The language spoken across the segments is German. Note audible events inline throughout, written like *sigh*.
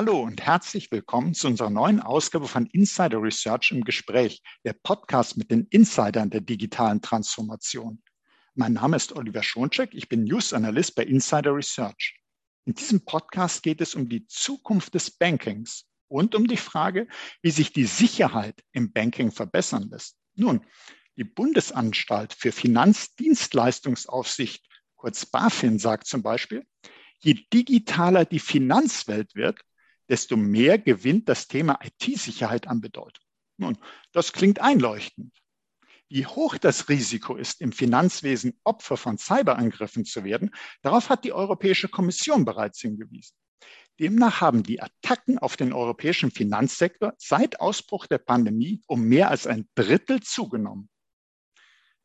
Hallo und herzlich willkommen zu unserer neuen Ausgabe von Insider Research im Gespräch, der Podcast mit den Insidern der digitalen Transformation. Mein Name ist Oliver Schoncheck, ich bin News Analyst bei Insider Research. In diesem Podcast geht es um die Zukunft des Bankings und um die Frage, wie sich die Sicherheit im Banking verbessern lässt. Nun, die Bundesanstalt für Finanzdienstleistungsaufsicht, kurz BaFin, sagt zum Beispiel, je digitaler die Finanzwelt wird, desto mehr gewinnt das Thema IT-Sicherheit an Bedeutung. Nun, das klingt einleuchtend. Wie hoch das Risiko ist, im Finanzwesen Opfer von Cyberangriffen zu werden, darauf hat die Europäische Kommission bereits hingewiesen. Demnach haben die Attacken auf den europäischen Finanzsektor seit Ausbruch der Pandemie um mehr als ein Drittel zugenommen.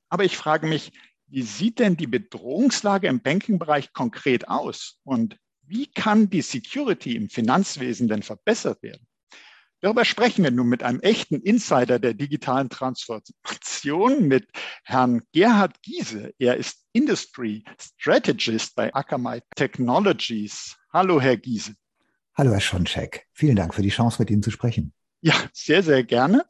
Aber ich frage mich, wie sieht denn die Bedrohungslage im Bankingbereich konkret aus? Und wie kann die Security im Finanzwesen denn verbessert werden? Darüber sprechen wir nun mit einem echten Insider der digitalen Transformation, mit Herrn Gerhard Giese. Er ist Industry Strategist bei Akamai Technologies. Hallo, Herr Giese. Hallo, Herr Schoncheck. Vielen Dank für die Chance, mit Ihnen zu sprechen. Ja, sehr, sehr gerne.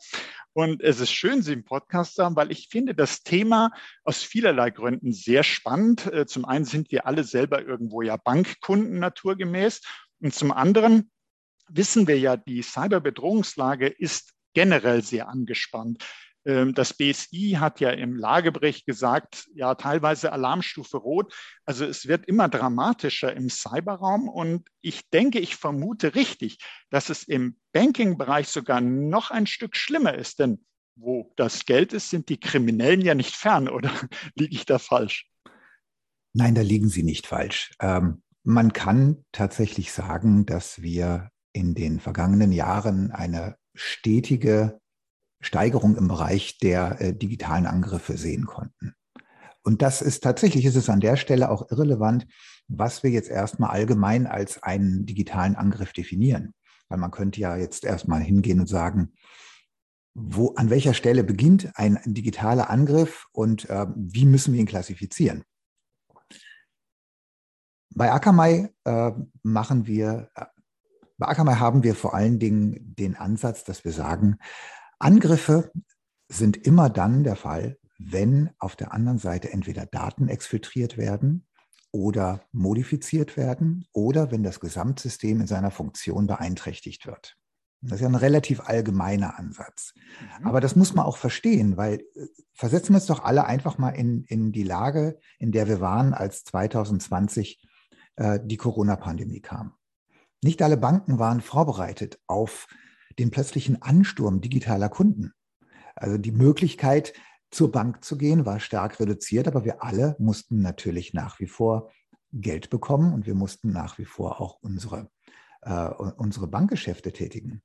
Und es ist schön, Sie im Podcast zu haben, weil ich finde das Thema aus vielerlei Gründen sehr spannend. Äh, zum einen sind wir alle selber irgendwo ja Bankkunden naturgemäß. Und zum anderen wissen wir ja, die Cyberbedrohungslage ist generell sehr angespannt. Ähm, das BSI hat ja im Lagebericht gesagt, ja, teilweise Alarmstufe rot. Also es wird immer dramatischer im Cyberraum. Und ich denke, ich vermute richtig, dass es im Banking-Bereich sogar noch ein Stück schlimmer ist. Denn wo das Geld ist, sind die Kriminellen ja nicht fern. Oder *laughs* liege ich da falsch? Nein, da liegen Sie nicht falsch. Ähm, man kann tatsächlich sagen, dass wir in den vergangenen Jahren eine stetige Steigerung im Bereich der äh, digitalen Angriffe sehen konnten. Und das ist tatsächlich, ist es an der Stelle auch irrelevant, was wir jetzt erstmal allgemein als einen digitalen Angriff definieren. Weil man könnte ja jetzt erstmal hingehen und sagen, wo, an welcher Stelle beginnt ein, digitaler Angriff und äh, wie müssen wir ihn klassifizieren? Bei Akamai äh, machen wir, äh, bei Akamai haben wir vor allen Dingen den Ansatz, dass wir sagen, Angriffe sind immer dann der Fall, wenn auf der anderen Seite entweder Daten exfiltriert werden oder modifiziert werden oder wenn das Gesamtsystem in seiner Funktion beeinträchtigt wird. Das ist ja ein relativ allgemeiner Ansatz. Mhm. Aber das muss man auch verstehen, weil äh, versetzen wir uns doch alle einfach mal in, in die Lage, in der wir waren, als 2020 äh, die Corona-Pandemie kam. Nicht alle Banken waren vorbereitet auf den plötzlichen Ansturm digitaler Kunden. Also die Möglichkeit, zur Bank zu gehen, war stark reduziert, aber wir alle mussten natürlich nach wie vor Geld bekommen und wir mussten nach wie vor auch unsere, äh, unsere Bankgeschäfte tätigen.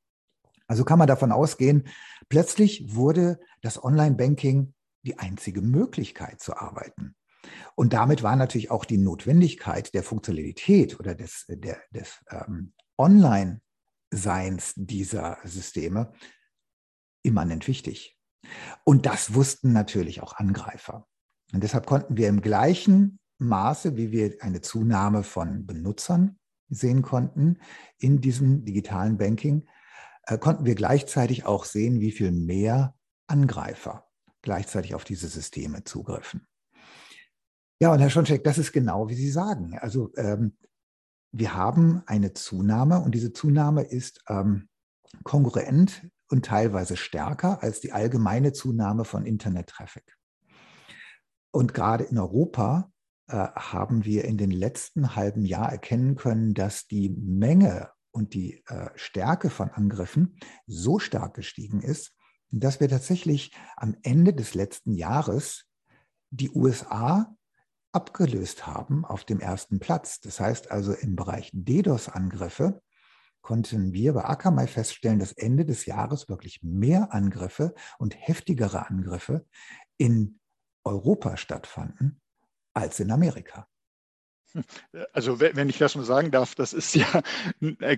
Also kann man davon ausgehen, plötzlich wurde das Online-Banking die einzige Möglichkeit zu arbeiten. Und damit war natürlich auch die Notwendigkeit der Funktionalität oder des, der, des ähm, Online Seins dieser Systeme immanent wichtig. Und das wussten natürlich auch Angreifer. Und deshalb konnten wir im gleichen Maße, wie wir eine Zunahme von Benutzern sehen konnten in diesem digitalen Banking, äh, konnten wir gleichzeitig auch sehen, wie viel mehr Angreifer gleichzeitig auf diese Systeme zugriffen. Ja, und Herr Schoncheck, das ist genau, wie Sie sagen. Also ähm, wir haben eine Zunahme und diese Zunahme ist ähm, kongruent und teilweise stärker als die allgemeine Zunahme von Internet-Traffic. Und gerade in Europa äh, haben wir in den letzten halben Jahr erkennen können, dass die Menge und die äh, Stärke von Angriffen so stark gestiegen ist, dass wir tatsächlich am Ende des letzten Jahres die USA abgelöst haben auf dem ersten Platz. Das heißt also im Bereich DDoS-Angriffe konnten wir bei Akamai feststellen, dass Ende des Jahres wirklich mehr Angriffe und heftigere Angriffe in Europa stattfanden als in Amerika. *laughs* Also wenn ich das mal sagen darf, das ist ja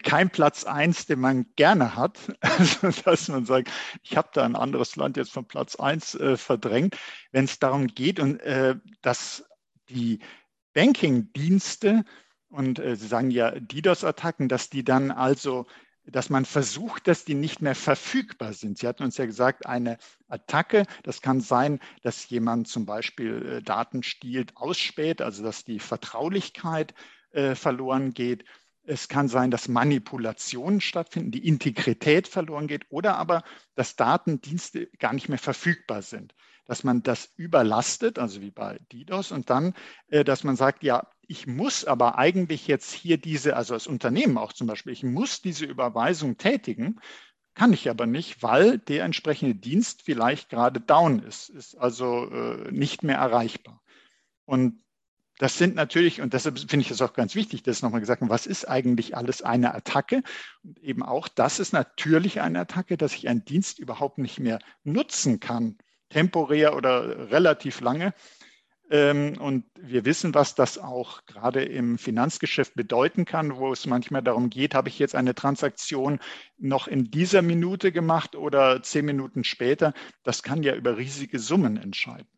kein Platz eins, den man gerne hat. *laughs* Also dass man sagt, ich habe da ein anderes Land jetzt von Platz eins äh, verdrängt. Wenn es darum geht und äh, dass die Banking-Dienste Und äh, Sie sagen ja DDoS-Attacken, dass die dann also, dass man versucht, dass die nicht mehr verfügbar sind. Sie hatten uns ja gesagt, eine Attacke, das kann sein, dass jemand zum Beispiel äh, Daten stiehlt, ausspäht, also dass die Vertraulichkeit äh, verloren geht. Es kann sein, dass Manipulationen stattfinden, die Integrität verloren geht oder aber, dass Datendienste gar nicht mehr verfügbar sind. Dass man das überlastet, also wie bei DDoS, und dann, äh, dass man sagt, ja, ich muss aber eigentlich jetzt hier diese, also als Unternehmen auch zum Beispiel, ich muss diese Überweisung tätigen, kann ich aber nicht, weil der entsprechende Dienst vielleicht gerade down ist, ist also äh, nicht mehr erreichbar. Und das sind natürlich, und deshalb finde ich es auch ganz wichtig, dass nochmal gesagt was ist eigentlich alles eine Attacke? Und eben auch das ist natürlich eine Attacke, dass ich einen Dienst überhaupt nicht mehr nutzen kann, temporär oder relativ lange. Ähm, und wir wissen, was das auch gerade im Finanzgeschäft bedeuten kann, wo es manchmal darum geht, habe ich jetzt eine Transaktion noch in dieser Minute gemacht oder zehn Minuten später. Das kann ja über riesige Summen entscheiden.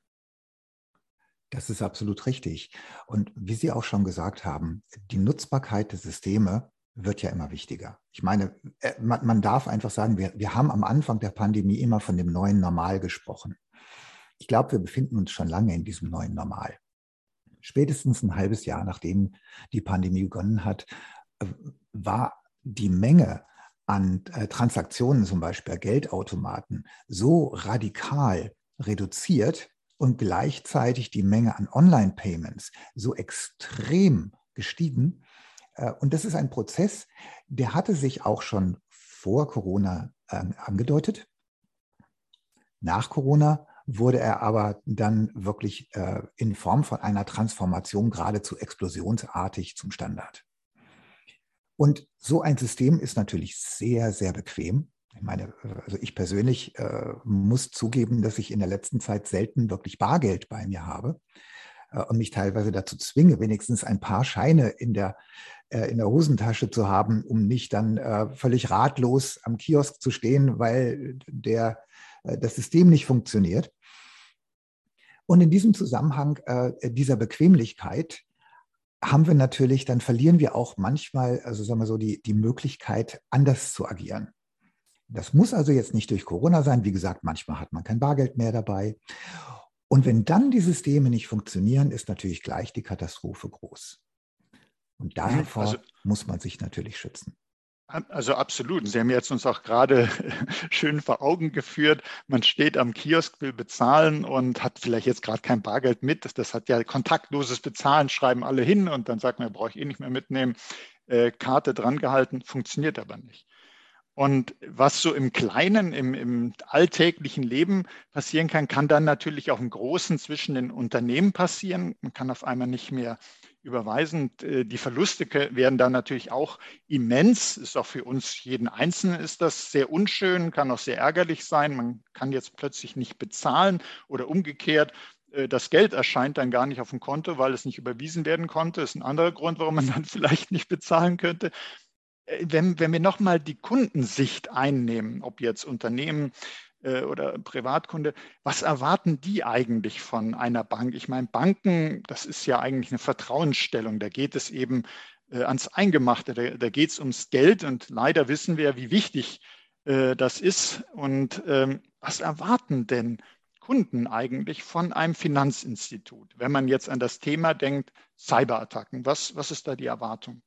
Das ist absolut richtig. Und wie Sie auch schon gesagt haben, die Nutzbarkeit der Systeme wird ja immer wichtiger. Ich meine, äh, man, darf einfach sagen, wir, wir haben am Anfang der Pandemie immer von dem neuen Normal gesprochen. Ich glaube, wir befinden uns schon lange in diesem neuen Normal. Spätestens ein halbes Jahr nachdem die Pandemie begonnen hat, äh, war die Menge an äh, Transaktionen, zum Beispiel Geldautomaten, so radikal reduziert, und gleichzeitig die Menge an Online-Payments so extrem gestiegen. Äh, und das ist ein Prozess, der hatte sich auch schon vor Corona ähm, angedeutet. Nach Corona wurde er aber dann wirklich äh, in Form von einer Transformation geradezu explosionsartig zum Standard. Und so ein System ist natürlich sehr, sehr bequem. Ich meine, also ich persönlich äh, muss zugeben, dass ich in der letzten Zeit selten wirklich Bargeld bei mir habe äh, und mich teilweise dazu zwinge, wenigstens ein paar Scheine in der, äh, in der Hosentasche zu haben, um nicht dann äh, völlig ratlos am Kiosk zu stehen, weil der, das System nicht funktioniert. Und in diesem Zusammenhang äh, dieser Bequemlichkeit haben wir natürlich, dann verlieren wir auch manchmal, also sagen wir so, die, die Möglichkeit, anders zu agieren. Das muss also jetzt nicht durch Corona sein. Wie gesagt, manchmal hat man kein Bargeld mehr dabei. Und wenn dann die Systeme nicht funktionieren, ist natürlich gleich die Katastrophe groß. Und davor also, muss man sich natürlich schützen. Also absolut. Sie haben jetzt uns auch gerade *laughs* schön vor Augen geführt. Man steht am Kiosk, will bezahlen und hat vielleicht jetzt gerade kein Bargeld mit. Das hat ja kontaktloses Bezahlen, schreiben alle hin und dann sagt man, brauche ich eh nicht mehr mitnehmen. Äh, Karte drangehalten, funktioniert aber nicht. Und was so im Kleinen, im, im, alltäglichen Leben passieren kann, kann dann natürlich auch im Großen zwischen den Unternehmen passieren. Man kann auf einmal nicht mehr überweisen. Äh, die Verluste werden dann natürlich auch immens. Ist auch für uns jeden Einzelnen ist das sehr unschön, kann auch sehr ärgerlich sein. Man kann jetzt plötzlich nicht bezahlen oder umgekehrt. Äh, das Geld erscheint dann gar nicht auf dem Konto, weil es nicht überwiesen werden konnte. Das ist ein anderer Grund, warum man *laughs* dann vielleicht nicht bezahlen könnte. Äh, wenn, wenn wir nochmal die Kundensicht einnehmen, ob jetzt Unternehmen oder Privatkunde, was erwarten die eigentlich von einer Bank? Ich meine, Banken, das ist ja eigentlich eine Vertrauensstellung. Da geht es eben äh, ans Eingemachte, da, da geht es ums Geld und leider wissen wir, wie wichtig äh, das ist. Und ähm, was erwarten denn Kunden eigentlich von einem Finanzinstitut, wenn man jetzt an das Thema denkt, Cyberattacken? Was, was ist da die Erwartung?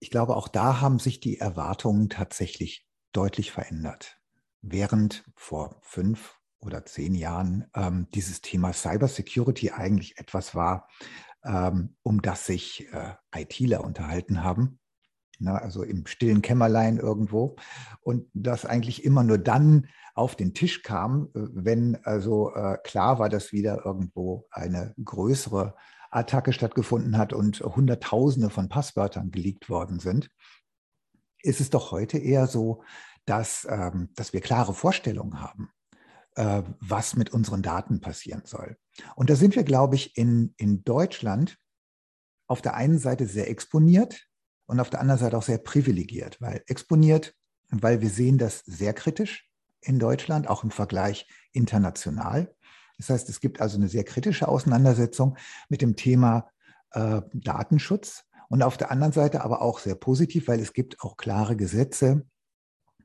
ich glaube, auch da haben sich die Erwartungen tatsächlich deutlich verändert. Während vor fünf oder zehn Jahren ähm, dieses Thema Cybersecurity eigentlich etwas war, ähm, um das sich äh, ITler unterhalten haben, na, also im stillen Kämmerlein irgendwo, und das eigentlich immer nur dann auf den Tisch kam, äh, wenn also äh, klar war, dass wieder irgendwo eine größere Attacke stattgefunden hat und Hunderttausende von Passwörtern geleakt worden sind, ist es doch heute eher so, dass, ähm, dass wir klare Vorstellungen haben, äh, was mit unseren Daten passieren soll. Und da sind wir, glaube ich, in, in Deutschland auf der einen Seite sehr exponiert und auf der anderen Seite auch sehr privilegiert, weil exponiert, weil wir sehen das sehr kritisch in Deutschland, auch im Vergleich international. Das heißt, es gibt also eine sehr kritische Auseinandersetzung mit dem Thema äh, Datenschutz und auf der anderen Seite aber auch sehr positiv, weil es gibt auch klare Gesetze,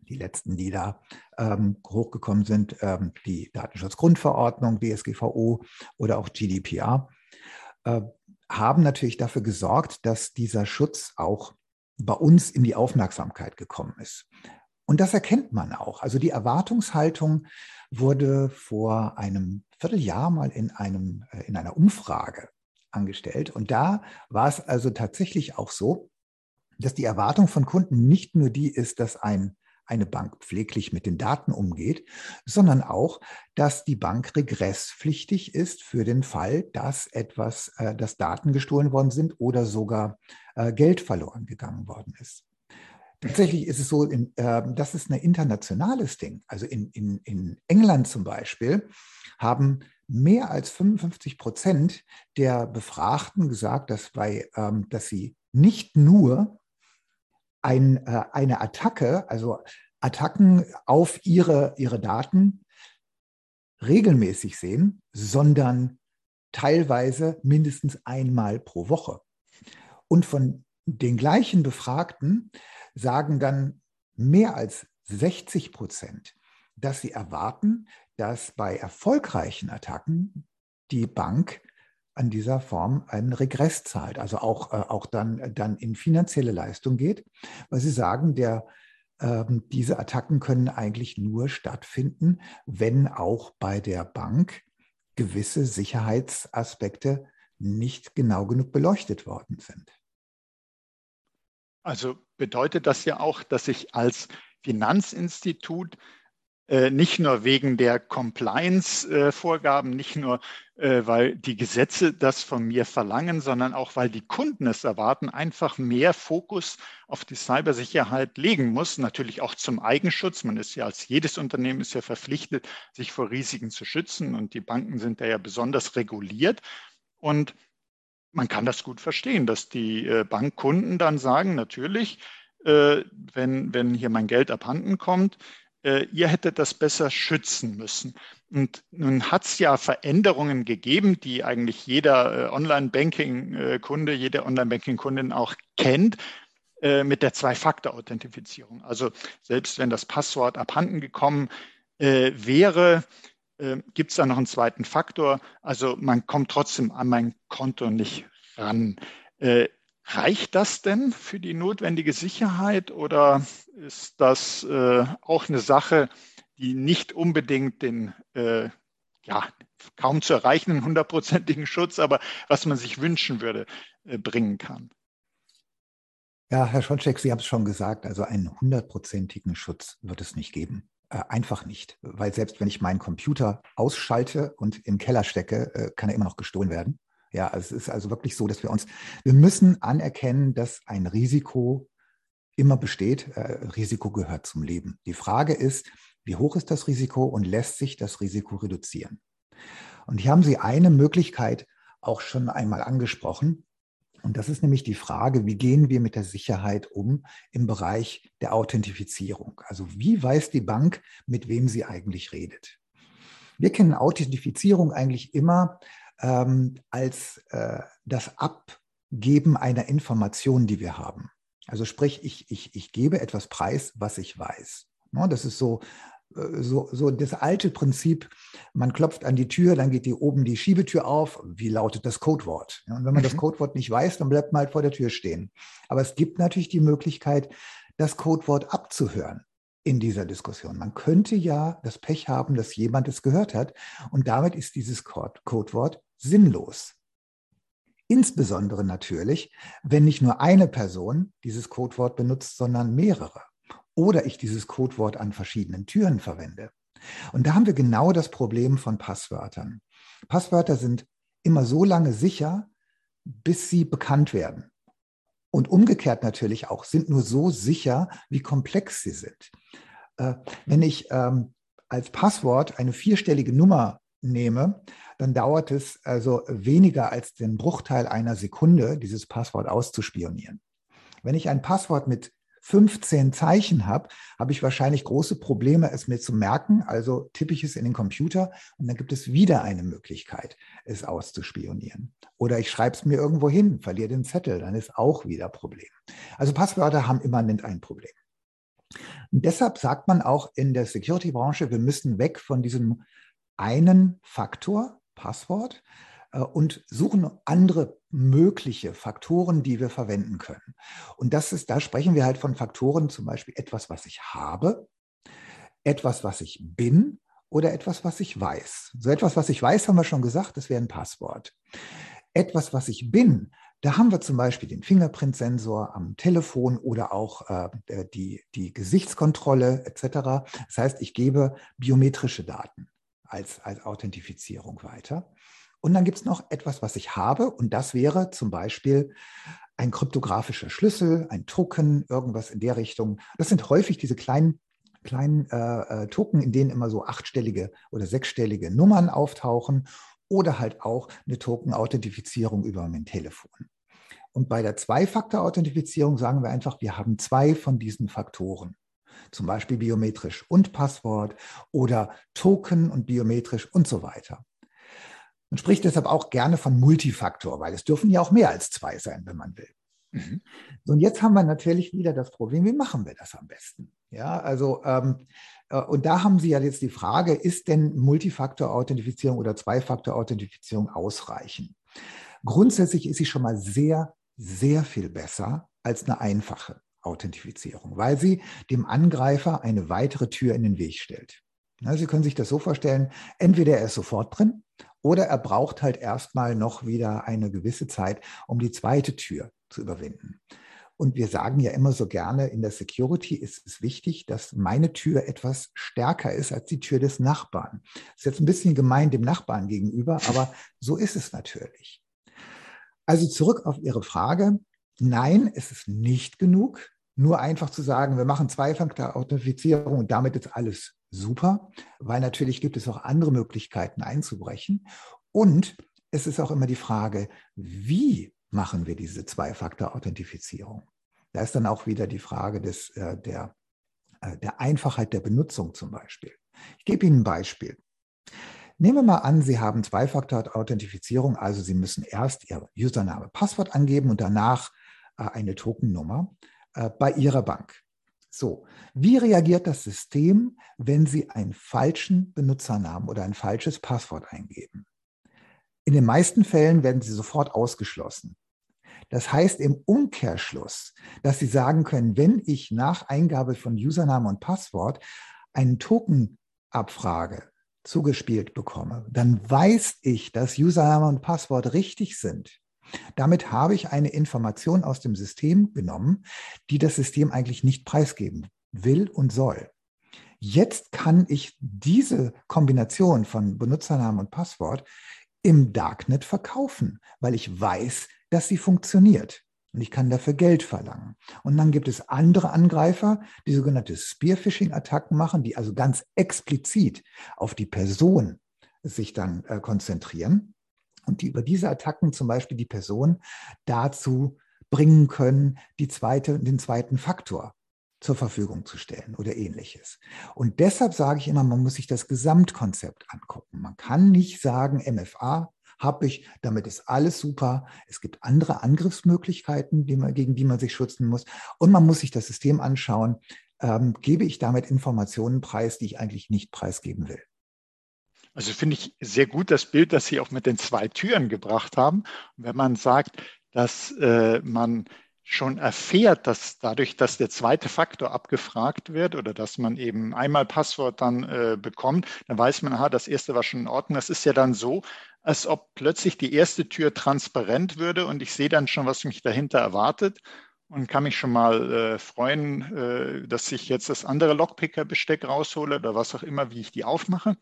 die letzten, die da ähm, hochgekommen sind, ähm, die Datenschutzgrundverordnung, DSGVO oder auch GDPR, äh, haben natürlich dafür gesorgt, dass dieser Schutz auch bei uns in die Aufmerksamkeit gekommen ist. Und das erkennt man auch. Also die Erwartungshaltung wurde vor einem Vierteljahr mal in, einem, äh, in einer Umfrage angestellt. Und da war es also tatsächlich auch so, dass die Erwartung von Kunden nicht nur die ist, dass ein eine Bank pfleglich mit den Daten umgeht, sondern auch, dass die Bank regresspflichtig ist für den Fall, dass etwas, äh, dass Daten gestohlen worden sind oder sogar äh, Geld verloren gegangen worden ist. Tatsächlich ist es so, in, äh, das ist ein internationales Ding. Also in, in, in England zum Beispiel haben mehr als 55 Prozent der Befragten gesagt, dass, bei, ähm, dass sie nicht nur ein, äh, eine Attacke, also Attacken auf ihre, ihre Daten regelmäßig sehen, sondern teilweise mindestens einmal pro Woche. Und von den gleichen Befragten sagen dann mehr als 60 Prozent, dass sie erwarten, dass bei erfolgreichen Attacken die Bank an dieser Form einen Regress zahlt, also auch, äh, auch dann, dann in finanzielle Leistung geht, weil sie sagen, der, äh, diese Attacken können eigentlich nur stattfinden, wenn auch bei der Bank gewisse Sicherheitsaspekte nicht genau genug beleuchtet worden sind. Also bedeutet das ja auch, dass ich als Finanzinstitut nicht nur wegen der Compliance-Vorgaben, nicht nur, äh, weil die Gesetze das von mir verlangen, sondern auch, weil die Kunden es erwarten, einfach mehr Fokus auf die Cybersicherheit legen muss. Natürlich auch zum Eigenschutz. Man ist ja als jedes Unternehmen ist ja verpflichtet, sich vor Risiken zu schützen und die Banken sind da ja besonders reguliert. Und man kann das gut verstehen, dass die äh, Bankkunden dann sagen, natürlich, wenn, wenn hier mein Geld abhanden kommt, äh, ihr hättet das besser schützen müssen. Und nun hat es ja Veränderungen gegeben, die eigentlich jeder äh, Online-Banking-Kunde, jede Online-Banking-Kundin auch kennt äh, mit der Zwei-Faktor-Authentifizierung. Also selbst wenn das Passwort abhanden gekommen wäre, gibt es da noch einen zweiten Faktor. Also man kommt trotzdem an mein Konto nicht ran. Reicht das denn für die notwendige Sicherheit oder ist das äh, auch eine Sache, die nicht unbedingt den äh, ja, kaum zu erreichenden hundertprozentigen Schutz, aber was man sich wünschen würde, äh, bringen kann? Ja, Herr Schoncheck, Sie haben es schon gesagt, also einen hundertprozentigen Schutz wird es nicht geben. Äh, einfach nicht, weil selbst wenn ich meinen Computer ausschalte und im Keller stecke, äh, kann er immer noch gestohlen werden. Ja, es ist also wirklich so, dass wir uns, wir müssen anerkennen, dass ein Risiko immer besteht. Äh, Risiko gehört zum Leben. Die Frage ist, wie hoch ist das Risiko und lässt sich das Risiko reduzieren? Und hier haben Sie eine Möglichkeit auch schon einmal angesprochen. Und das ist nämlich die Frage, wie gehen wir mit der Sicherheit um im Bereich der Authentifizierung? Also wie weiß die Bank, mit wem sie eigentlich redet? Wir kennen Authentifizierung eigentlich immer ähm, als äh, das Abgeben einer Information, die wir haben. Also sprich, ich, ich, ich gebe etwas preis, was ich weiß. Ja, das ist so, äh, so, so das alte Prinzip, man klopft an die Tür, dann geht die oben die Schiebetür auf. Wie lautet das Codewort? Und wenn man mhm. das Codewort nicht weiß, dann bleibt man halt vor der Tür stehen. Aber es gibt natürlich die Möglichkeit, das Codewort abzuhören in dieser Diskussion. Man könnte ja das Pech haben, dass jemand es gehört hat und damit ist dieses Codewort sinnlos. Insbesondere natürlich, wenn nicht nur eine Person dieses Codewort benutzt, sondern mehrere. Oder ich dieses Codewort an verschiedenen Türen verwende. Und da haben wir genau das Problem von Passwörtern. Passwörter sind immer so lange sicher, bis sie bekannt werden. Und umgekehrt natürlich auch, sind nur so sicher, wie komplex sie sind. Äh, wenn ich ähm, als Passwort eine vierstellige Nummer nehme, dann dauert es also weniger als den Bruchteil einer Sekunde, dieses Passwort auszuspionieren. Wenn ich ein Passwort mit 15 Zeichen habe, habe ich wahrscheinlich große Probleme, es mir zu merken. Also tippe ich es in den Computer und dann gibt es wieder eine Möglichkeit, es auszuspionieren. Oder ich schreibe es mir irgendwo hin, verliere den Zettel, dann ist auch wieder Problem. Also Passwörter haben immanent ein Problem. Und deshalb sagt man auch in der Security-Branche, wir müssen weg von diesem einen Faktor, Passwort, und suchen andere mögliche Faktoren, die wir verwenden können. Und das ist, da sprechen wir halt von Faktoren, zum Beispiel etwas, was ich habe, etwas, was ich bin oder etwas, was ich weiß. So etwas, was ich weiß, haben wir schon gesagt, das wäre ein Passwort. Etwas, was ich bin, da haben wir zum Beispiel den Fingerprint-Sensor am Telefon oder auch äh, die, die Gesichtskontrolle etc. Das heißt, ich gebe biometrische Daten als, als Authentifizierung weiter. Und dann gibt es noch etwas, was ich habe, und das wäre zum Beispiel ein kryptografischer Schlüssel, ein Token, irgendwas in der Richtung. Das sind häufig diese kleinen kleinen äh, äh Token, in denen immer so achtstellige oder sechsstellige Nummern auftauchen oder halt auch eine Token-Authentifizierung über mein Telefon. Und bei der Zwei-Faktor-Authentifizierung sagen wir einfach, wir haben zwei von diesen Faktoren. Zum Beispiel biometrisch und Passwort oder Token und biometrisch und so weiter. Man spricht deshalb auch gerne von Multifaktor, weil es dürfen ja auch mehr als zwei sein, wenn man will. Mhm. So, und jetzt haben wir natürlich wieder das Problem, wie machen wir das am besten? Ja, also ähm, äh, und da haben Sie ja jetzt die Frage, ist denn Multifaktor-Authentifizierung oder Zwei-Faktor-Authentifizierung ausreichend? Grundsätzlich ist sie schon mal sehr, sehr viel besser als eine einfache Authentifizierung, weil sie dem Angreifer eine weitere Tür in den Weg stellt. Sie können sich das so vorstellen, entweder er ist sofort drin oder er braucht halt erstmal noch wieder eine gewisse Zeit, um die zweite Tür zu überwinden. Und wir sagen ja immer so gerne, in der Security ist es wichtig, dass meine Tür etwas stärker ist als die Tür des Nachbarn. Ist jetzt ein bisschen gemein dem Nachbarn gegenüber, aber so ist es natürlich. Also zurück auf Ihre Frage. Nein, es ist nicht genug, nur einfach zu sagen, wir machen Zwei-Faktor-Authentifizierung und damit ist alles super, weil natürlich gibt es auch andere Möglichkeiten einzubrechen. Und es ist auch immer die Frage, wie machen wir diese Zwei-Faktor-Authentifizierung? Da ist dann auch wieder die Frage des, äh, der, äh, der Einfachheit der Benutzung zum Beispiel. Ich gebe Ihnen ein Beispiel. Nehmen wir mal an, Sie haben Zwei-Faktor-Authentifizierung, also Sie müssen erst Ihr Username, Passwort angeben und danach äh, eine Tokennummer bei Ihrer Bank. So, wie reagiert das System, wenn Sie einen falschen Benutzernamen oder ein falsches Passwort eingeben? In den meisten Fällen werden Sie sofort ausgeschlossen. Das heißt im Umkehrschluss, dass Sie sagen können, wenn ich nach Eingabe von Username und Passwort einen Token abfrage, zugespielt bekomme, dann weiß ich, dass Username und Passwort richtig sind. Damit habe ich eine Information aus dem System genommen, die das System eigentlich nicht preisgeben will und soll. Jetzt kann ich diese Kombination von Benutzernamen und Passwort im Darknet verkaufen, weil ich weiß, dass sie funktioniert. Und ich kann dafür Geld verlangen. Und dann gibt es andere Angreifer, die sogenannte Spearphishing-Attacken machen, die also ganz explizit auf die Person sich dann äh, konzentrieren und die über diese Attacken zum Beispiel die Person dazu bringen können, die zweite, den zweiten Faktor zur Verfügung zu stellen oder ähnliches. Und deshalb sage ich immer, man muss sich das Gesamtkonzept angucken. Man kann nicht sagen, MFA habe ich, damit ist alles super. Es gibt andere Angriffsmöglichkeiten, die man, gegen die man sich schützen muss. Und man muss sich das System anschauen, ähm, gebe ich damit Informationen preis, die ich eigentlich nicht preisgeben will. Also finde ich sehr gut das Bild, das Sie auch mit den zwei Türen gebracht haben. Wenn man sagt, dass äh, man schon erfährt, dass dadurch, dass der zweite Faktor abgefragt wird oder dass man eben einmal Passwort dann äh, bekommt, dann weiß man, aha, das erste war schon in Ordnung. Das ist ja dann so, als ob plötzlich die erste Tür transparent würde und ich sehe dann schon, was mich dahinter erwartet und kann mich schon mal äh, freuen, äh, dass ich jetzt das andere Lockpicker-Besteck raushole oder was auch immer, wie ich die aufmache.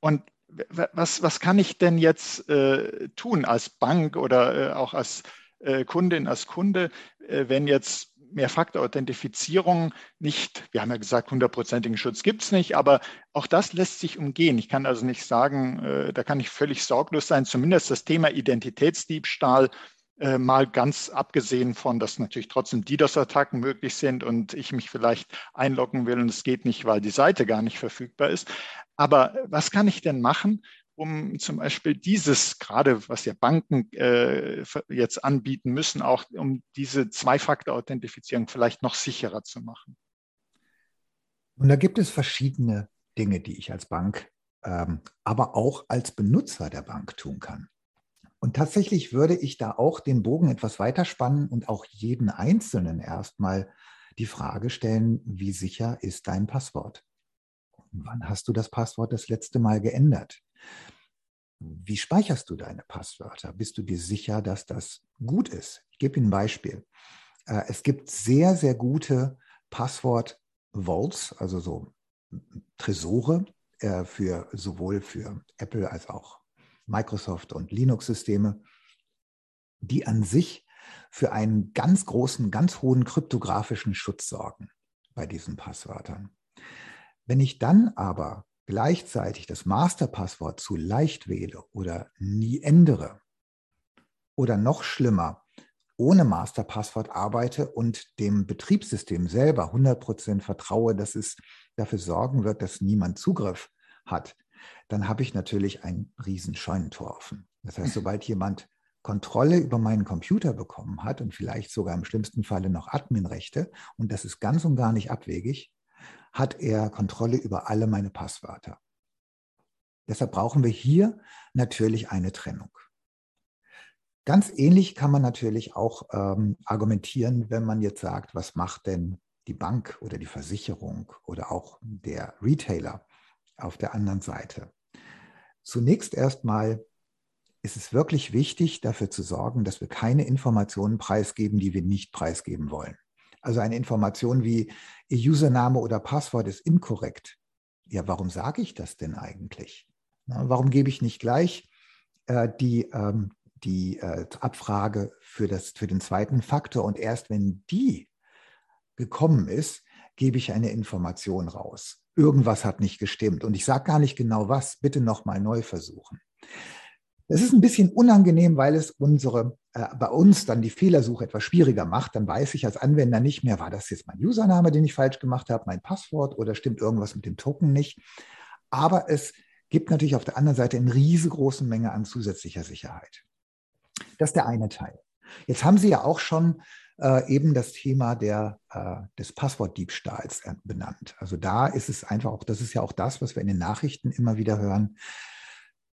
Und was, was kann ich denn jetzt äh, tun als Bank oder äh, auch als äh, Kundin, als Kunde, äh, wenn jetzt Mehrfaktor-Authentifizierung nicht, wir haben ja gesagt, hundertprozentigen Schutz gibt es nicht, aber auch das lässt sich umgehen. Ich kann also nicht sagen, da kann ich völlig sorglos sein. Zumindest das Thema Identitätsdiebstahl Äh, mal ganz abgesehen von, dass natürlich trotzdem DDoS-Attacken möglich sind und ich mich vielleicht einloggen will und es geht nicht, weil die Seite gar nicht verfügbar ist. Aber was kann ich denn machen, um zum Beispiel dieses, gerade was ja Banken äh, jetzt anbieten müssen, auch um diese Zwei-Faktor-Authentifizierung vielleicht noch sicherer zu machen? Und da gibt es verschiedene Dinge, die ich als Bank, ähm, aber auch als Benutzer der Bank tun kann. Und tatsächlich würde ich da auch den Bogen etwas weiter spannen und auch jeden Einzelnen erstmal die Frage stellen, wie sicher ist dein Passwort? Wann hast du das Passwort das letzte Mal geändert? Wie speicherst du deine Passwörter? Bist du dir sicher, dass das gut ist? Ich gebe Ihnen ein Beispiel. Äh, es gibt sehr, sehr gute Passwort-Vaults, also so Tresore äh, für sowohl für Apple als auch Microsoft und Linux-Systeme, die an sich für einen ganz großen, ganz hohen kryptografischen Schutz sorgen bei diesen Passwörtern. Wenn ich dann aber gleichzeitig das Masterpasswort zu leicht wähle oder nie ändere oder noch schlimmer, ohne Masterpasswort arbeite und dem Betriebssystem selber 100% vertraue, dass es dafür sorgen wird, dass niemand Zugriff hat, dann habe ich natürlich ein riesen Scheunentor offen. Das heißt, sobald jemand Kontrolle über meinen Computer bekommen hat und vielleicht sogar im schlimmsten Falle noch Adminrechte, und das ist ganz und gar nicht abwegig, hat er Kontrolle über alle meine Passwörter. Deshalb brauchen wir hier natürlich eine Trennung. Ganz ähnlich kann man natürlich auch ähm, argumentieren, wenn man jetzt sagt, was macht denn die Bank oder die Versicherung oder auch der Retailer auf der anderen Seite. Zunächst erstmal ist es wirklich wichtig, dafür zu sorgen, dass wir keine Informationen preisgeben, die wir nicht preisgeben wollen. Also eine Information wie Ihr Username oder Passwort ist inkorrekt. Ja, warum sage ich das denn eigentlich? Warum gebe ich nicht gleich äh, die, ähm, die äh, Abfrage für, das, für den zweiten Faktor und erst wenn die gekommen ist, gebe ich eine Information raus irgendwas hat nicht gestimmt. Und ich sage gar nicht genau was, bitte nochmal neu versuchen. Das ist ein bisschen unangenehm, weil es unsere, äh, bei uns dann die Fehlersuche etwas schwieriger macht. Dann weiß ich als Anwender nicht mehr, war das jetzt mein Username, den ich falsch gemacht habe, mein Passwort oder stimmt irgendwas mit dem Token nicht. Aber es gibt natürlich auf der anderen Seite eine riesengroße Menge an zusätzlicher Sicherheit. Das ist der eine Teil. Jetzt haben Sie ja auch schon äh, eben das Thema der, äh, des Passwortdiebstahls äh, benannt. Also da ist es einfach auch, das ist ja auch das, was wir in den Nachrichten immer wieder hören.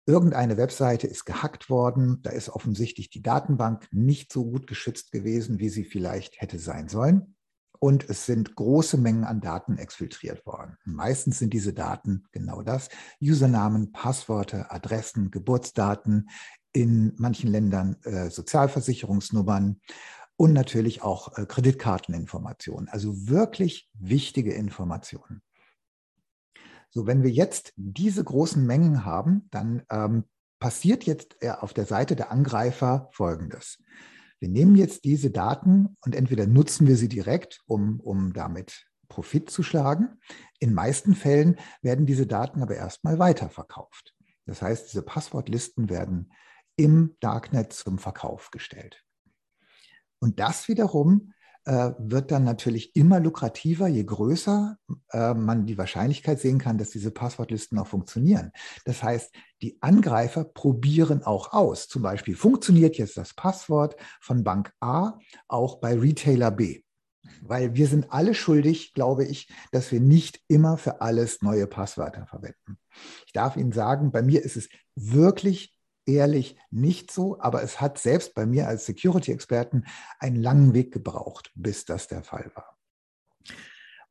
Irgendeine Webseite ist gehackt worden, da ist offensichtlich die Datenbank nicht so gut geschützt gewesen, wie sie vielleicht hätte sein sollen. Und es sind große Mengen an Daten exfiltriert worden. Meistens sind diese Daten genau das. Usernamen, Passworte, Adressen, Geburtsdaten, in manchen Ländern äh, Sozialversicherungsnummern und natürlich auch äh, Kreditkarteninformationen. Also wirklich wichtige Informationen. So, wenn wir jetzt diese großen Mengen haben, dann ähm, passiert jetzt äh, auf der Seite der Angreifer Folgendes. Wir nehmen jetzt diese Daten und entweder nutzen wir sie direkt, um, um damit Profit zu schlagen. In meisten Fällen werden diese Daten aber erstmal weiterverkauft. Das heißt, diese Passwortlisten werden im Darknet zum Verkauf gestellt. Und das wiederum äh, wird dann natürlich immer lukrativer, je größer äh, man die Wahrscheinlichkeit sehen kann, dass diese Passwortlisten auch funktionieren. Das heißt, die Angreifer probieren auch aus. Zum Beispiel funktioniert jetzt das Passwort von Bank A auch bei Retailer B. Weil wir sind alle schuldig, glaube ich, dass wir nicht immer für alles neue Passwörter verwenden. Ich darf Ihnen sagen, bei mir ist es wirklich ehrlich nicht so, aber es hat selbst bei mir als Security-Experten einen langen Weg gebraucht, bis das der Fall war.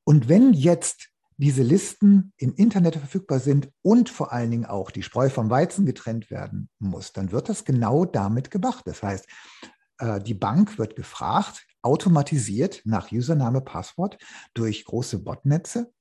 Und wenn jetzt diese Listen im Internet verfügbar sind und vor allen Dingen auch die Spreu vom Weizen getrennt werden muss, dann wird das genau damit gemacht. Das heißt, äh, die Bank wird gefragt, automatisiert nach Username, Passwort durch große Botnetze,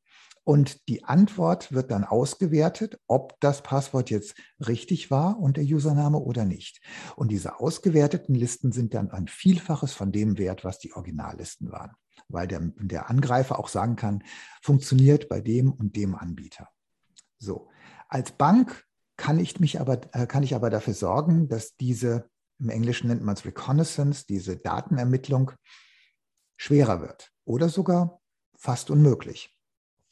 und die Antwort wird dann ausgewertet, ob das Passwort jetzt richtig war und der Username oder nicht. Und diese ausgewerteten Listen sind dann ein Vielfaches von dem Wert, was die Originallisten waren, weil der, der Angreifer auch sagen kann, funktioniert bei dem und dem Anbieter. So, als Bank kann ich mich aber, äh, kann ich aber dafür sorgen, dass diese im Englischen nennt man es Reconnaissance, diese Datenermittlung, schwerer wird oder sogar fast unmöglich,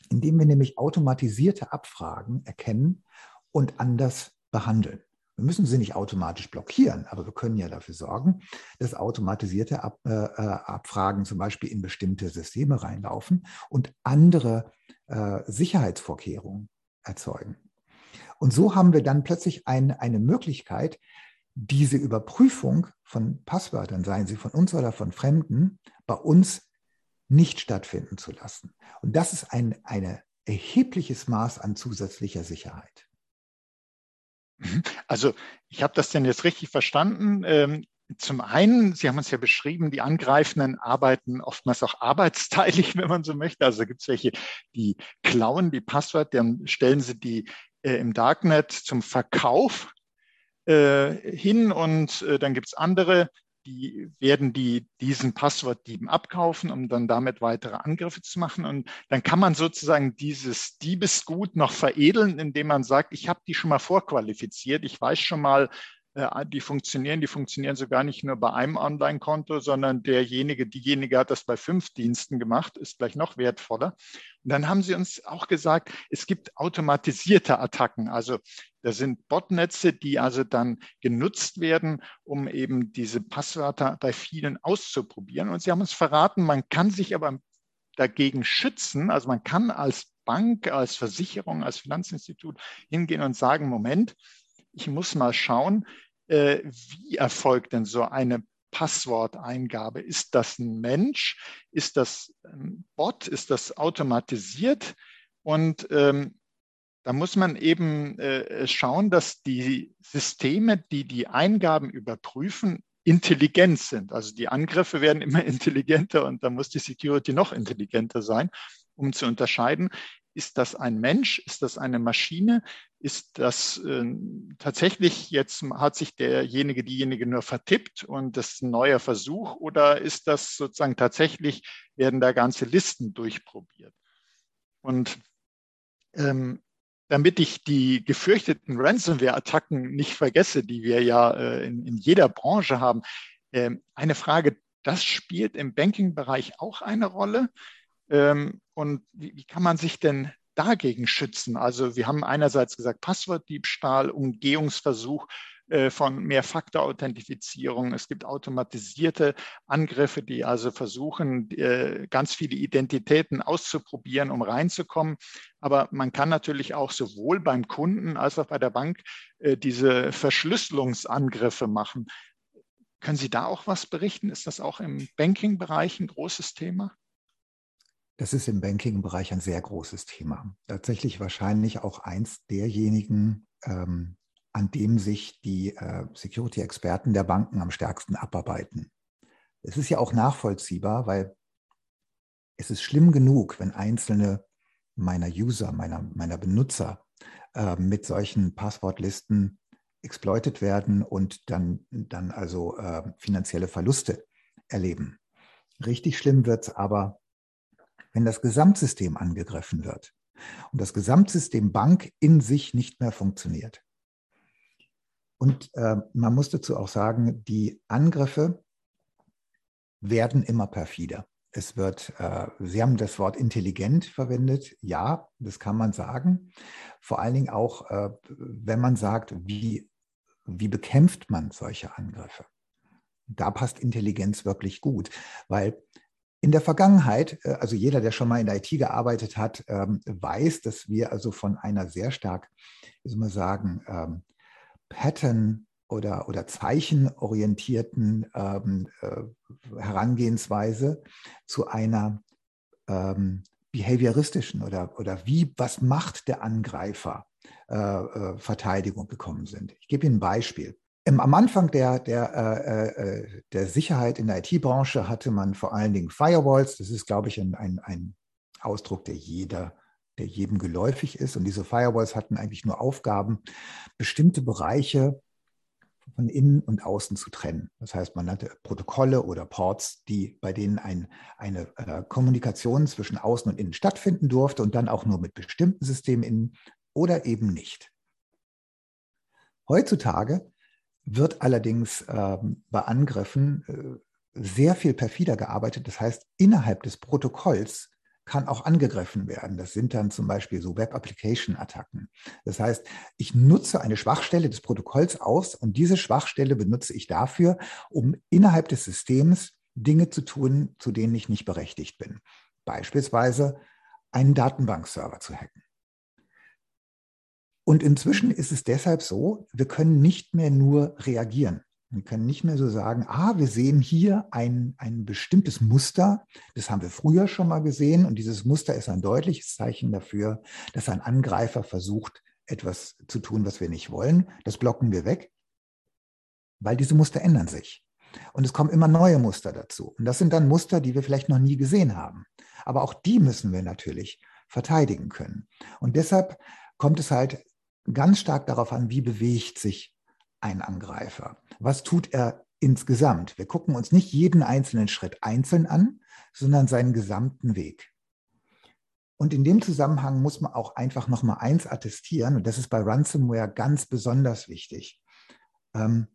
indem wir nämlich automatisierte Abfragen erkennen und anders behandeln. Wir müssen sie nicht automatisch blockieren, aber wir können ja dafür sorgen, dass automatisierte Ab, äh, äh Abfragen zum Beispiel in bestimmte Systeme reinlaufen und andere äh, Sicherheitsvorkehrungen erzeugen. Und so haben wir dann plötzlich ein, eine Möglichkeit, diese Überprüfung von Passwörtern, seien sie von uns oder von Fremden, bei uns nicht stattfinden zu lassen. Und das ist ein eine erhebliches Maß an zusätzlicher Sicherheit. Mhm. Also ich habe das denn jetzt richtig verstanden. Ähm, zum einen, Sie haben uns ja beschrieben, die Angreifenden arbeiten oftmals auch arbeitsteilig, *laughs* wenn man so möchte. Also gibt es welche, die klauen die Passwort, dann stellen sie die äh, im Darknet zum Verkauf äh, hin und äh, dann gibt es andere, die werden die diesen Passwortdieben abkaufen, um dann damit weitere Angriffe zu machen. Und dann kann man sozusagen dieses Diebesgut noch veredeln, indem man sagt, ich habe die schon mal vorqualifiziert, ich weiß schon mal, die funktionieren, die funktionieren sogar nicht nur bei einem Online-Konto, sondern derjenige, diejenige hat das bei fünf Diensten gemacht, ist gleich noch wertvoller. Und dann haben sie uns auch gesagt, es gibt automatisierte Attacken. Also da sind Botnetze, die also dann genutzt werden, um eben diese Passwörter bei vielen auszuprobieren. Und sie haben uns verraten, man kann sich aber dagegen schützen. Also man kann als Bank, als Versicherung, als Finanzinstitut hingehen und sagen, Moment, ich muss mal schauen, äh, wie erfolgt denn so eine Passworteingabe? Ist das ein Mensch? Ist das ein Bot? Ist das automatisiert? Und ähm, da muss man eben äh, schauen, dass die Systeme, die die Eingaben überprüfen, intelligent sind. Also die Angriffe werden immer *laughs* intelligenter und da muss die Security noch intelligenter sein, um zu unterscheiden, ist das ein Mensch? Ist das eine Maschine? Ist das äh, tatsächlich jetzt, hat sich derjenige, diejenige nur vertippt und das ist ein neuer Versuch oder ist das sozusagen tatsächlich, werden da ganze Listen durchprobiert? Und ähm, damit ich die gefürchteten Ransomware-Attacken nicht vergesse, die wir ja äh, in, in, jeder Branche haben, äh, eine Frage, das spielt im Banking-Bereich auch eine Rolle. Ähm, und wie, wie kann man sich denn dagegen schützen? Also wir haben einerseits gesagt Passwortdiebstahl, Umgehungsversuch äh, von Mehrfaktor-Authentifizierung. Es gibt automatisierte Angriffe, die also versuchen, äh, ganz viele Identitäten auszuprobieren, um reinzukommen. Aber man kann natürlich auch sowohl beim Kunden als auch bei der Bank äh, diese Verschlüsselungsangriffe machen. Können Sie da auch was berichten? Ist das auch im Banking-Bereich ein großes Thema? Das ist im Banking-Bereich ein sehr großes Thema. Tatsächlich wahrscheinlich auch eins derjenigen, ähm, an dem sich die äh, Security-Experten der Banken am stärksten abarbeiten. Es ist ja auch nachvollziehbar, weil es ist schlimm genug, wenn einzelne meiner User, meiner, meiner Benutzer äh, mit solchen Passwortlisten exploitet werden und dann, dann also äh, finanzielle Verluste erleben. Richtig schlimm wird es aber, wenn das Gesamtsystem angegriffen wird und das Gesamtsystem Bank in sich nicht mehr funktioniert. Und äh, man muss dazu auch sagen, die Angriffe werden immer perfider. Es wird, äh, Sie haben das Wort intelligent verwendet. Ja, das kann man sagen. Vor allen Dingen auch, äh, wenn man sagt, wie, wie bekämpft man solche Angriffe. Da passt Intelligenz wirklich gut, weil in der Vergangenheit, äh, also jeder, der schon mal in der IT gearbeitet hat, ähm, weiß, dass wir also von einer sehr stark, wie soll man sagen, ähm, Pattern oder, oder zeichenorientierten ähm, äh, Herangehensweise zu einer behavioristischen oder, oder wie, was macht der Angreifer äh, Verteidigung gekommen sind. Ich gebe Ihnen ein Beispiel. Am Anfang der, der, äh, äh, der Sicherheit in der IT-Branche hatte man vor allen Dingen Firewalls. Das ist, glaube ich, ein, ein, ein Ausdruck, der jeder, der jedem geläufig ist. Und diese Firewalls hatten eigentlich nur Aufgaben, bestimmte Bereiche von innen und außen zu trennen. Das heißt, man nannte Protokolle oder Ports, die, bei denen ein, eine äh, Kommunikation zwischen außen und innen stattfinden durfte und dann auch nur mit bestimmten Systemen innen oder eben nicht. Heutzutage wird allerdings ähm, bei Angriffen äh, sehr viel perfider gearbeitet. Das heißt, innerhalb des Protokolls kann auch angegriffen werden. Das sind dann zum Beispiel so Web-Application-Attacken. Das heißt, ich nutze eine Schwachstelle des Protokolls aus und diese Schwachstelle benutze ich dafür, um innerhalb des Systems Dinge zu tun, zu denen ich nicht berechtigt bin. Beispielsweise einen Datenbankserver zu hacken. Und inzwischen ist es deshalb so, wir können nicht mehr nur reagieren. Wir können nicht mehr so sagen, ah, wir sehen hier ein, ein bestimmtes Muster. Das haben wir früher schon mal gesehen. Und dieses Muster ist ein deutliches Zeichen dafür, dass ein Angreifer versucht, etwas zu tun, was wir nicht wollen. Das blocken wir weg, weil diese Muster ändern sich. Und es kommen immer neue Muster dazu. Und das sind dann Muster, die wir vielleicht noch nie gesehen haben. Aber auch die müssen wir natürlich verteidigen können. Und deshalb kommt es halt ganz stark darauf an, wie bewegt sich ein Angreifer. Was tut er insgesamt? Wir gucken uns nicht jeden einzelnen Schritt einzeln an, sondern seinen gesamten Weg. Und in dem Zusammenhang muss man auch einfach noch mal eins attestieren, und das ist bei Ransomware ganz besonders wichtig. Ähm,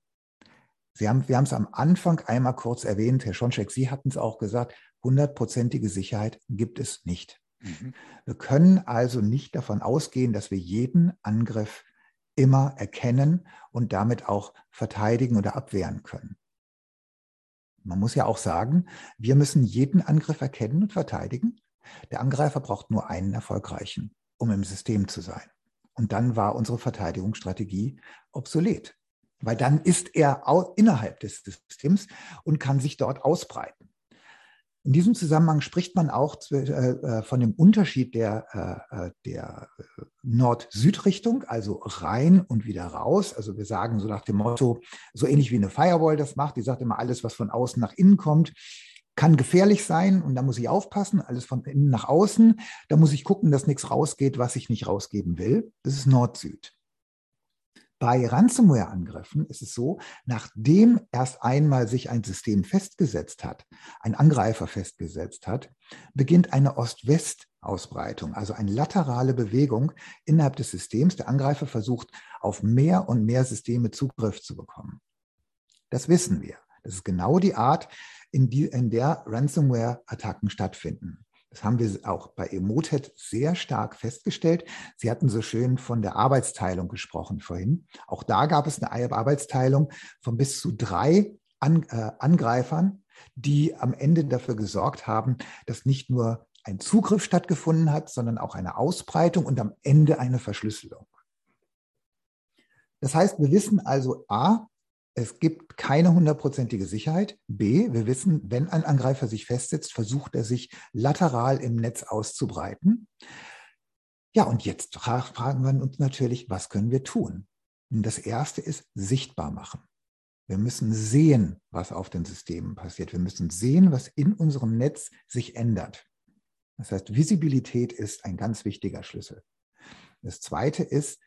Sie haben, wir haben es am Anfang einmal kurz erwähnt, Herr Schoncheck, Sie hatten es auch gesagt, hundertprozentige Sicherheit gibt es nicht. Mhm. Wir können also nicht davon ausgehen, dass wir jeden Angriff immer erkennen und damit auch verteidigen oder abwehren können. Man muss ja auch sagen, wir müssen jeden Angriff erkennen und verteidigen. Der Angreifer braucht nur einen erfolgreichen, um im System zu sein. Und dann war unsere Verteidigungsstrategie obsolet, weil dann ist er innerhalb des Systems und kann sich dort ausbreiten. In diesem Zusammenhang spricht man auch äh, äh, von dem Unterschied der, äh, der Nord-Süd-Richtung, also rein und wieder raus. Also wir sagen so nach dem Motto, so ähnlich wie eine Firewall das macht, die sagt immer, alles, was von außen nach innen kommt, kann gefährlich sein und da muss ich aufpassen, alles von innen nach außen. Da muss ich gucken, dass nichts rausgeht, was ich nicht rausgeben will. Das ist Nord-Süd. Bei Ransomware-Angriffen ist es so, nachdem erst einmal sich ein System festgesetzt hat, ein Angreifer festgesetzt hat, beginnt eine Ost-West-Ausbreitung, also eine laterale Bewegung innerhalb des Systems. Der Angreifer versucht, auf mehr und mehr Systeme Zugriff zu bekommen. Das wissen wir. Das ist genau die Art, in, die, in der Ransomware-Attacken stattfinden. Das haben wir auch bei Emotet sehr stark festgestellt. Sie hatten so schön von der Arbeitsteilung gesprochen vorhin. Auch da gab es eine Arbeitsteilung von bis zu drei An äh, Angreifern, die am Ende dafür gesorgt haben, dass nicht nur ein Zugriff stattgefunden hat, sondern auch eine Ausbreitung und am Ende eine Verschlüsselung. Das heißt, wir wissen also A, es gibt keine hundertprozentige Sicherheit. B, wir wissen, wenn ein Angreifer sich festsetzt, versucht er sich lateral im Netz auszubreiten. Ja, und jetzt fragen wir uns natürlich, was können wir tun? Und das erste ist sichtbar machen. Wir müssen sehen, was auf den Systemen passiert. Wir müssen sehen, was in unserem Netz sich ändert. Das heißt, Visibilität ist ein ganz wichtiger Schlüssel. Das zweite ist,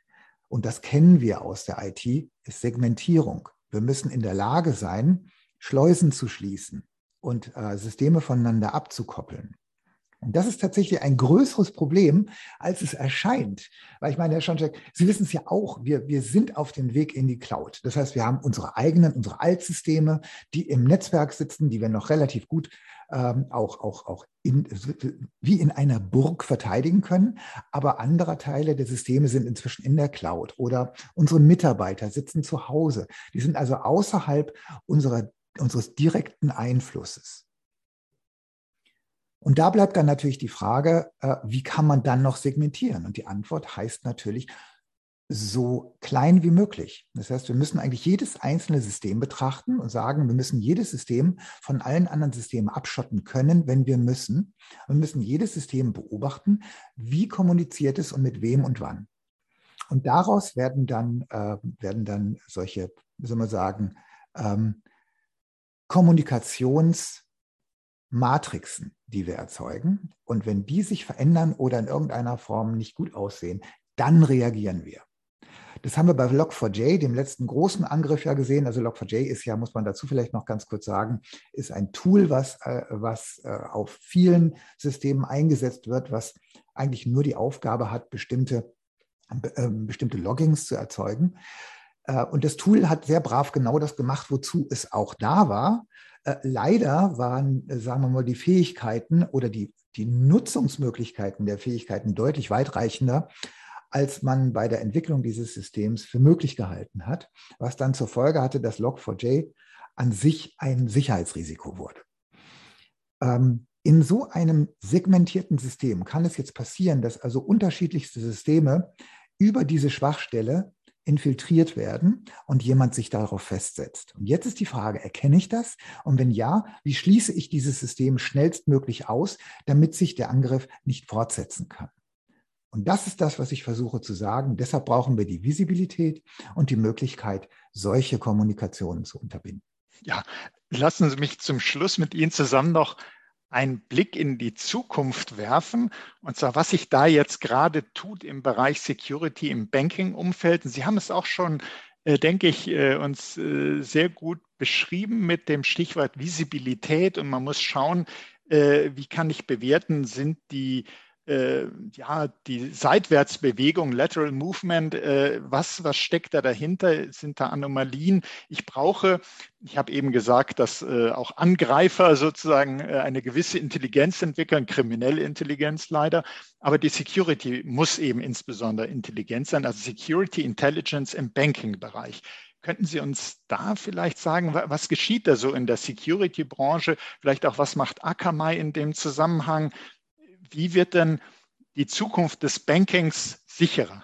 und das kennen wir aus der IT, ist Segmentierung. Wir müssen in der Lage sein, Schleusen zu schließen und äh, Systeme voneinander abzukoppeln. Das ist tatsächlich ein größeres Problem, als es erscheint. Weil ich meine, Herr Schoncheck, Sie wissen es ja auch, wir, wir sind auf dem Weg in die Cloud. Das heißt, wir haben unsere eigenen, unsere Altsysteme, die im Netzwerk sitzen, die wir noch relativ gut ähm, auch, auch, auch in, wie in einer Burg verteidigen können. Aber andere Teile der Systeme sind inzwischen in der Cloud oder unsere Mitarbeiter sitzen zu Hause. Die sind also außerhalb unserer, unseres direkten Einflusses. Und da bleibt dann natürlich die Frage, äh, wie kann man dann noch segmentieren? Und die Antwort heißt natürlich, so klein wie möglich. Das heißt, wir müssen eigentlich jedes einzelne System betrachten und sagen, wir müssen jedes System von allen anderen Systemen abschotten können, wenn wir müssen. Wir müssen jedes System beobachten, wie kommuniziert es und mit wem und wann. Und daraus werden dann, äh, werden dann solche, wie soll man sagen, ähm, Kommunikationsmatrixen, die wir erzeugen. Und wenn die sich verändern oder in irgendeiner Form nicht gut aussehen, dann reagieren wir. Das haben wir bei Log4j, dem letzten großen Angriff ja gesehen. Also Log4j ist ja, muss man dazu vielleicht noch ganz kurz sagen, ist ein Tool, was, äh, was äh, auf vielen Systemen eingesetzt wird, was eigentlich nur die Aufgabe hat, bestimmte, äh, bestimmte Loggings zu erzeugen. Äh, und das Tool hat sehr brav genau das gemacht, wozu es auch da war. Äh, leider waren, äh, sagen wir mal, die Fähigkeiten oder die, die Nutzungsmöglichkeiten der Fähigkeiten deutlich weitreichender, als man bei der Entwicklung dieses Systems für möglich gehalten hat, was dann zur Folge hatte, dass Log4j an sich ein Sicherheitsrisiko wurde. Ähm, in so einem segmentierten System kann es jetzt passieren, dass also unterschiedlichste Systeme über diese Schwachstelle infiltriert werden und jemand sich darauf festsetzt. Und jetzt ist die Frage, erkenne ich das? Und wenn ja, wie schließe ich dieses System schnellstmöglich aus, damit sich der Angriff nicht fortsetzen kann? Und das ist das, was ich versuche zu sagen. Deshalb brauchen wir die Visibilität und die Möglichkeit, solche Kommunikationen zu unterbinden. Ja, lassen Sie mich zum Schluss mit Ihnen zusammen noch einen Blick in die Zukunft werfen, und zwar was sich da jetzt gerade tut im Bereich Security im Banking-Umfeld. Sie haben es auch schon, äh, denke ich, äh, uns äh, sehr gut beschrieben mit dem Stichwort Visibilität und man muss schauen, äh, wie kann ich bewerten, sind die ja, die Seitwärtsbewegung, Lateral Movement, äh, was, was steckt da dahinter? Sind da Anomalien? Ich brauche, ich habe eben gesagt, dass äh, auch Angreifer sozusagen äh, eine gewisse Intelligenz entwickeln, kriminelle Intelligenz leider, aber die Security muss eben insbesondere intelligent sein, also Security Intelligence im Banking-Bereich. Könnten Sie uns da vielleicht sagen, was geschieht da so in der Security-Branche? Vielleicht auch, was macht Akamai in dem Zusammenhang? Wie wird denn die Zukunft des Bankings sicherer?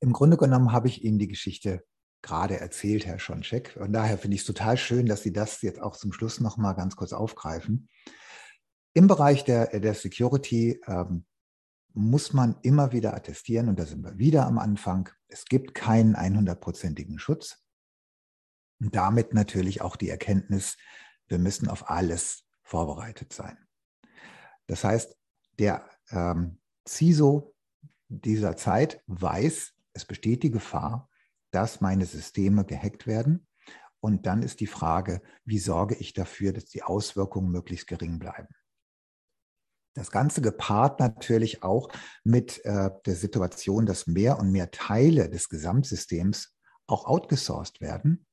Im Grunde genommen habe ich Ihnen die Geschichte gerade erzählt, Herr Schoncheck. Und daher finde ich es total schön, dass Sie das jetzt auch zum Schluss noch mal ganz kurz aufgreifen. Im Bereich der, der Security ähm, muss man immer wieder attestieren, und da sind wir wieder am Anfang, es gibt keinen 100%igen Schutz. Und damit natürlich auch die Erkenntnis, wir müssen auf alles vorbereitet sein. Das heißt, der ähm, CISO dieser Zeit weiß, es besteht die Gefahr, dass meine Systeme gehackt werden. Und dann ist die Frage, wie sorge ich dafür, dass die Auswirkungen möglichst gering bleiben. Das Ganze gepaart natürlich auch mit äh, der Situation, dass mehr und mehr Teile des Gesamtsystems auch outgesourced werden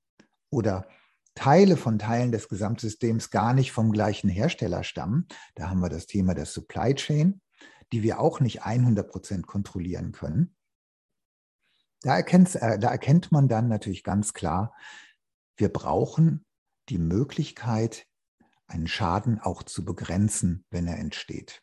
oder Teile von Teilen des Gesamtsystems gar nicht vom gleichen Hersteller stammen. Da haben wir das Thema der Supply Chain, die wir auch nicht 100 Prozent kontrollieren können. Da, erkennt, äh, da erkennt man dann natürlich ganz klar, wir brauchen die Möglichkeit, einen Schaden auch zu begrenzen, wenn er entsteht.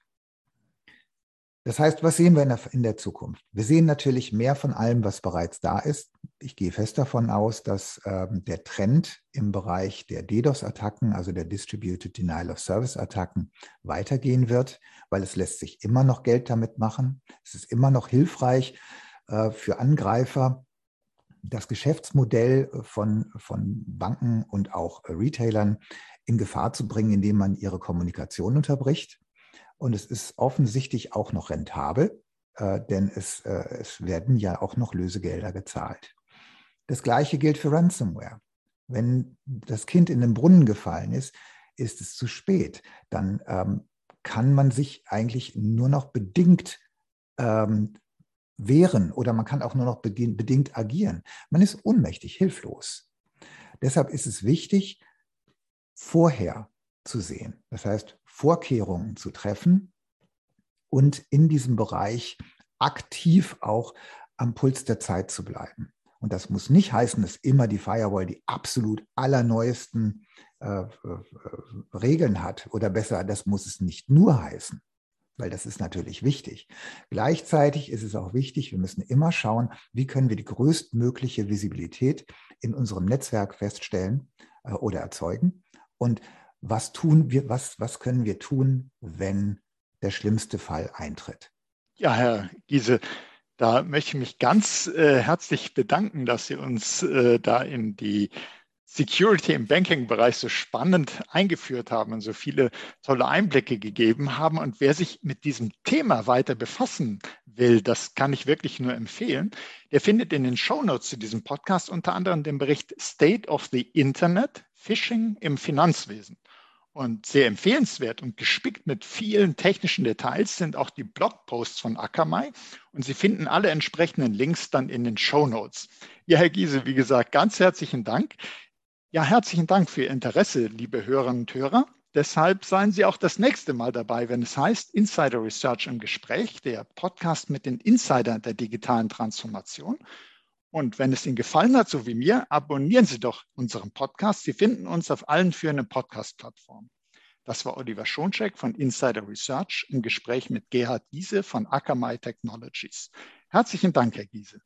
Das heißt, was sehen wir in der, in der, Zukunft? Wir sehen natürlich mehr von allem, was bereits da ist. Ich gehe fest davon aus, dass ähm, der Trend im Bereich der DDoS-Attacken, also der Distributed Denial of Service-Attacken, weitergehen wird, weil es lässt sich immer noch Geld damit machen. Es ist immer noch hilfreich äh, für Angreifer, das Geschäftsmodell von, von Banken und auch Retailern in Gefahr zu bringen, indem man ihre Kommunikation unterbricht. Und es ist offensichtlich auch noch rentabel, äh, denn es, äh, es werden ja auch noch Lösegelder gezahlt. Das gleiche gilt für Ransomware. Wenn das Kind in den Brunnen gefallen ist, ist es zu spät. Dann ähm, kann man sich eigentlich nur noch bedingt ähm, wehren oder man kann auch nur noch bedingt agieren. Man ist ohnmächtig, hilflos. Deshalb ist es wichtig, vorher zu sehen. Das heißt, Vorkehrungen zu treffen und in diesem Bereich aktiv auch am Puls der Zeit zu bleiben. Und das muss nicht heißen, dass immer die Firewall die absolut allerneuesten äh, äh, Regeln hat. Oder besser, das muss es nicht nur heißen, weil das ist natürlich wichtig. Gleichzeitig ist es auch wichtig, wir müssen immer schauen, wie können wir die größtmögliche Visibilität in unserem Netzwerk feststellen äh, oder erzeugen. Und was tun wir, was, was können wir tun, wenn der schlimmste Fall eintritt? Ja, Herr Giese, da möchte ich mich ganz äh, herzlich bedanken, dass Sie uns äh, da in die Security im Banking-Bereich so spannend eingeführt haben und so viele tolle Einblicke gegeben haben. Und wer sich mit diesem Thema weiter befassen will, das kann ich wirklich nur empfehlen. Der findet in den Show Notes zu diesem Podcast unter anderem den Bericht State of the Internet Phishing im Finanzwesen. Und sehr empfehlenswert und gespickt mit vielen technischen Details sind auch die Blogposts von Akamai. Und Sie finden alle entsprechenden Links dann in den Show Notes. Ja, Herr Giese, wie gesagt, ganz herzlichen Dank. Ja, herzlichen Dank für Ihr Interesse, liebe Hörerinnen und Hörer. Deshalb seien Sie auch das nächste Mal dabei, wenn es heißt Insider Research im Gespräch, der Podcast mit den Insidern der digitalen Transformation. Und wenn es Ihnen gefallen hat, so wie mir, abonnieren Sie doch unseren Podcast. Sie finden uns auf allen führenden Podcast-Plattformen. Das war Oliver Schoncheck von Insider Research im Gespräch mit Gerhard Giese von Akamai Technologies. Herzlichen Dank, Herr Giese.